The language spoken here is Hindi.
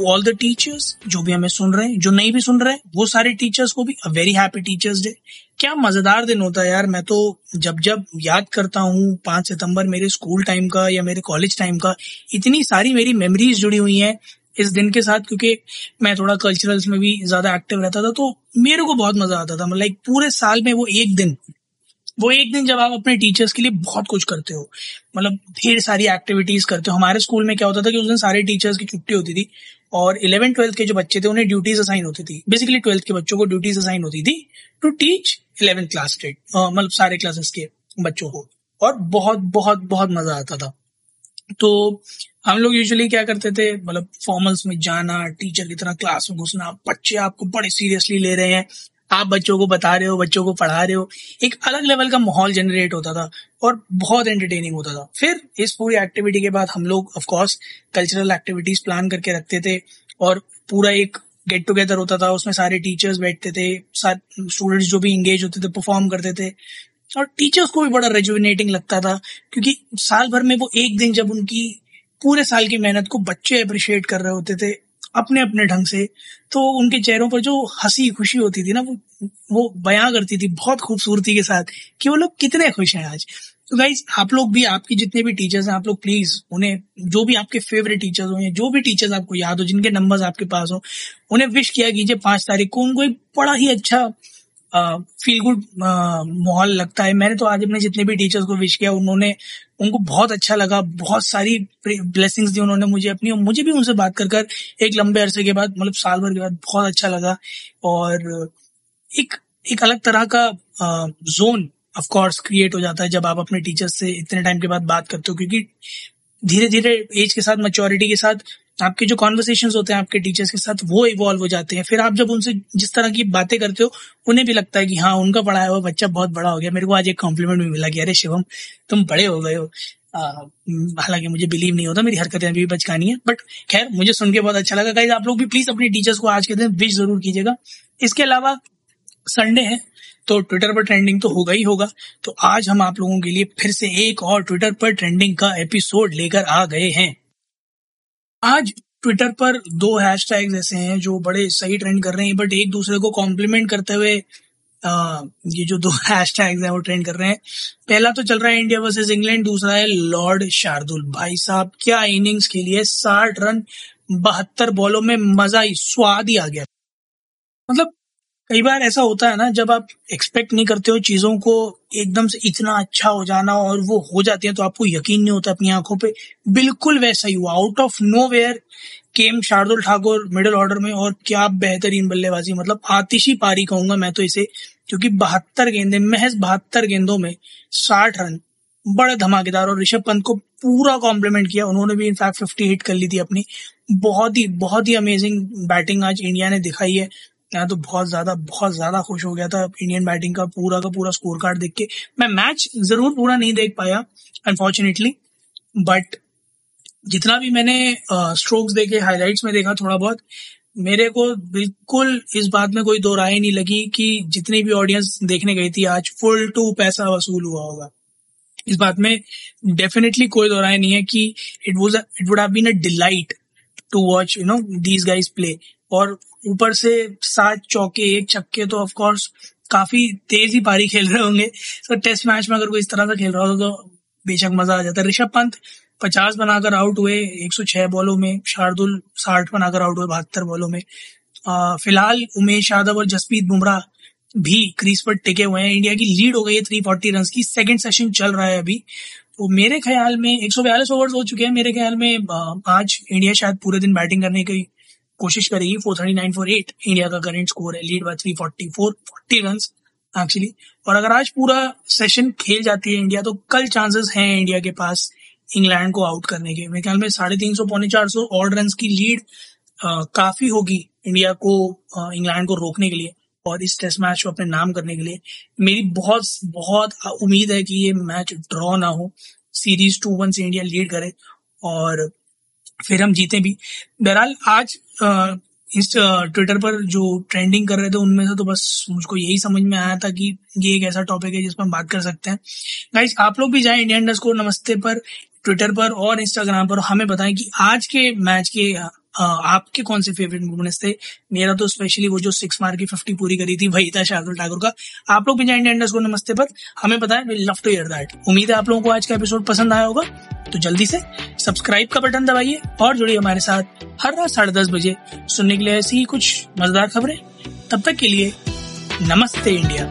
to all the teachers जो भी हमें सुन रहे हैं, जो नहीं भी सुन रहे हैं, वो सारे टीचर्स को भी a very happy teachers day क्या मज़ेदार दिन होता है यार, मैं तो जब जब याद करता हूँ, पाँच सितंबर मेरे स्कूल टाइम का या मेरे कॉलेज टाइम का, इतनी सारी मेरी मेमोरीज जुड़ी हुई हैं इस दिन के साथ, क्योंकि मैं थोड़ा कल्चरल्स में भी ज़्यादा एक्टिव रहता था तो मेरे को बहुत मज़ा आता था मतलब लाइक पूरे साल में वो एक दिन वो एक दिन जब आप अपने टीचर्स के लिए बहुत कुछ करते हो मतलब ढेर सारी एक्टिविटीज़ करते हो। हमारे स्कूल में क्या होता था कि उस दिन सारे टीचर्स की छुट्टी होती थी और इलेवन ट्वेल्थ के जो बच्चे थे, उन्हें ड्यूटीज़ असाइन होती थी। बेसिकली ट्वेल्थ के बच्चों को ड्यूटीज़ असाइन होती थी टू टीच इलेवेंथ क्लास के मतलब सारे क्लासेस के बच्चों को। और बहुत बहुत बहुत मज़ा आता था। तो हम लोग यूजुअली क्या करते थे मतलब फॉर्मल्स में जाना टीचर की तरह क्लास में घुसना, बच्चे आपको बड़े सीरियसली ले रहे हैं। आप बच्चों को बता रहे हो, बच्चों को पढ़ा रहे हो, एक अलग लेवल का माहौल जनरेट होता था और बहुत एंटरटेनिंग होता था। फिर इस पूरी एक्टिविटी के बाद हम लोग ऑफकोर्स कल्चरल एक्टिविटीज़ प्लान करके रखते थे और पूरा एक गेट टुगेदर होता था। उसमें सारे टीचर्स बैठते थे स्टूडेंट्स जो भी इंगेज होते थे परफॉर्म करते थे। और टीचर्स को भी बड़ा रेजुविनेटिंग लगता था क्योंकि साल भर में वो एक दिन जब उनकी, पूरे साल की मेहनत को बच्चे अप्रिशिएट कर रहे होते थे अपने अपने ढंग से। तो उनके चेहरों पर जो हँसी, खुशी होती थी ना, वो वो बयां करती थी बहुत खूबसूरती के साथ कि वो लोग कितने खुश हैं आज। तो गाइज़ आप लोग भी, आपके जितने भी टीचर्स हैं, आप लोग प्लीज़ उन्हें, जो भी आपके फेवरेट टीचर्स हो या जो भी टीचर्स आपको याद हो, जिनके नंबर्स आपके पास हो, उन्हें विश किया कीजिए, पाँच तारीख को उनको एक बड़ा ही अच्छा फील गुड माहौल लगता है। मैंने तो आज अपने जितने भी टीचर्स को विश किया, उन्होंने, उनको बहुत अच्छा लगा। बहुत सारी ब्लेसिंग्स दी उन्होंने मुझे अपनी। और मुझे भी उनसे बात कर कर एक लंबे अरसे के बाद मतलब साल भर के बाद बहुत अच्छा लगा। और एक एक अलग तरह का जोन ऑफ़ कोर्स क्रिएट हो जाता है जब आप अपने टीचर्स से इतने टाइम के बाद बात करते हो। क्योंकि धीरे धीरे एज के साथ मेच्योरिटी के साथ, आपके जो कॉन्वर्सेशन होते हैं आपके टीचर्स के साथ, वो इवॉल्व हो जाते हैं। फिर आप जब उनसे जिस तरह की बातें करते हो, उन्हें भी लगता है कि हाँ उनका पढ़ाया हुआ बच्चा बहुत बड़ा हो गया। मेरे को आज एक कॉम्प्लीमेंट भी मिला कि, अरे शिवम, तुम बड़े हो गए हो। हालाँकि मुझे बिलीव नहीं होता, मेरी हरकतें अभी भी बचकानी है बट खैर, मुझे सुन के बहुत अच्छा लगा। गाइज़ आप लोग भी प्लीज़ अपने टीचर्स को आज के दिन विश ज़रूर कीजिएगा। इसके अलावा संडे है तो ट्विटर पर ट्रेंडिंग तो होगा ही होगा। तो आज हम आप लोगों के लिए फिर से एक और ट्विटर पर ट्रेंडिंग का एपिसोड लेकर आ गए हैं। आज ट्विटर पर दो हैशटैग्स ऐसे हैं जो बड़े सही ट्रेंड कर रहे हैं बट एक दूसरे को कॉम्प्लीमेंट करते हुए आ, ये जो दो हैशटैग्स हैं वो ट्रेंड कर रहे हैं। पहला तो चल रहा है इंडिया वर्सेस इंग्लैंड दूसरा है लॉर्ड शार्दुल भाई साहब क्या इनिंग्स के लिए साठ रन बहत्तर बॉलों में मज़ा ही स्वाद ही आ गया। मतलब कई बार ऐसा होता है ना, जब आप एक्सपेक्ट नहीं करते हो चीज़ों को, एकदम से इतना अच्छा हो जाना और वो हो जाती है तो आपको यकीन नहीं होता अपनी आँखों पे। बिल्कुल वैसा ही हुआ। Out of nowhere came Shardul Thakur middle order में और क्या बेहतरीन बल्लेबाजी। मतलब आतिशी पारी कहूँगा मैं तो इसे, क्योंकि बहत्तर गेंदे, महज बहत्तर गेंदों में साठ रन, बड़े धमाकेदार और ऋषभ पंत को पूरा कॉम्प्लीमेंट किया। उन्होंने भी इनफैक्ट फिफ्टी हिट कर ली थी अपनी। बहुत ही बहुत ही अमेजिंग बैटिंग आज इंडिया ने दिखाई है। मैं तो बहुत ज़्यादा बहुत ज़्यादा खुश हो गया था इंडियन बैटिंग का पूरा का पूरा स्कोर कार्ड देख के। मैं मैच ज़रूर पूरा नहीं देख पाया अनफॉर्चुनेटली बट जितना भी मैंने स्ट्रोक्स देखे हाईलाइट्स में देखा थोड़ा बहुत, मेरे को बिल्कुल इस बात में कोई दो राय नहीं लगी कि जितनी भी ऑडियंस देखने गई थी, आज फुल टू पैसा वसूल हुआ होगा। इस बात में डेफिनेटली कोई दो राय नहीं है कि it was it would have been a delight to watch you know these guys play और ऊपर से सात चौके, एक छक्के तो ऑफ़ कोर्स काफ़ी तेज ही पारी खेल रहे होंगे। तो टेस्ट मैच में अगर कोई इस तरह से खेल रहा होता तो बेशक मज़ा आ जाता। है ऋषभ पंत पचास बनाकर आउट हुए 106 बॉलों में। शार्दुल साठ बनाकर आउट हुए, बहत्तर बॉलों में। फ़िलहाल उमेश यादव और जसप्रीत बुमराह भी क्रीज पर टिके हुए हैं। इंडिया की लीड हो गई है थ्री फोर्टी रन की। सेकेंड सेशन चल रहा है अभी। तो मेरे ख्याल में एक सौ बयालीस हो चुके हैं। मेरे ख्याल में आज इंडिया शायद पूरे दिन बैटिंग करने की कोशिश करेगी। Four thirty nine four eight India का करंट स्कोर है। Lead by three forty four forty run actually और अगर आज पूरा सेशन खेल जाती है इंडिया तो कल चांसेस हैं इंडिया के पास इंग्लैंड को आउट करने के। मेरे ख्याल में साढ़े तीन सौ, पौने चार सौ ऑड रन की लीड काफ़ी होगी इंडिया को इंग्लैंड को रोकने के लिए। और इस टेस्ट मैच को अपने नाम करने के लिए मेरी बहुत बहुत उम्मीद है कि ये मैच ड्रॉ ना हो। सीरीज़ टू वन से इंडिया लीड करे और फिर हम जीते भी। बहरहाल, आज इस ट्विटर पर जो ट्रेंडिंग कर रहे थे, उनमें से तो बस मुझको यही समझ में आया था कि ये एक ऐसा टॉपिक है जिस पर हम बात कर सकते हैं। गाइज़ आप लोग भी जाएँ इंडियन डस्कोर नमस्ते पर ट्विटर पर और इंस्टाग्राम पर हमें बताएँ कि आज के मैच के आपके कौन से फेवरेट मूवमेंट्स थे मेरा तो स्पेशली वो जो सिक्स मार की फिफ्टी पूरी करी थी, वही था शार्दुल ठाकुर का। आप लोग भी को, नमस्ते पर हमें बताएँ वी लव टू दैट उम्मीद है आप लोगों को आज का एपिसोड पसंद आया होगा। तो जल्दी से सब्सक्राइब का बटन दबाइए और जुड़िए हमारे साथ हर रात साढ़े दस बजे सुनने के लिए ऐसी ही कुछ मज़ेदार खबरें। तब तक के लिए नमस्ते इंडिया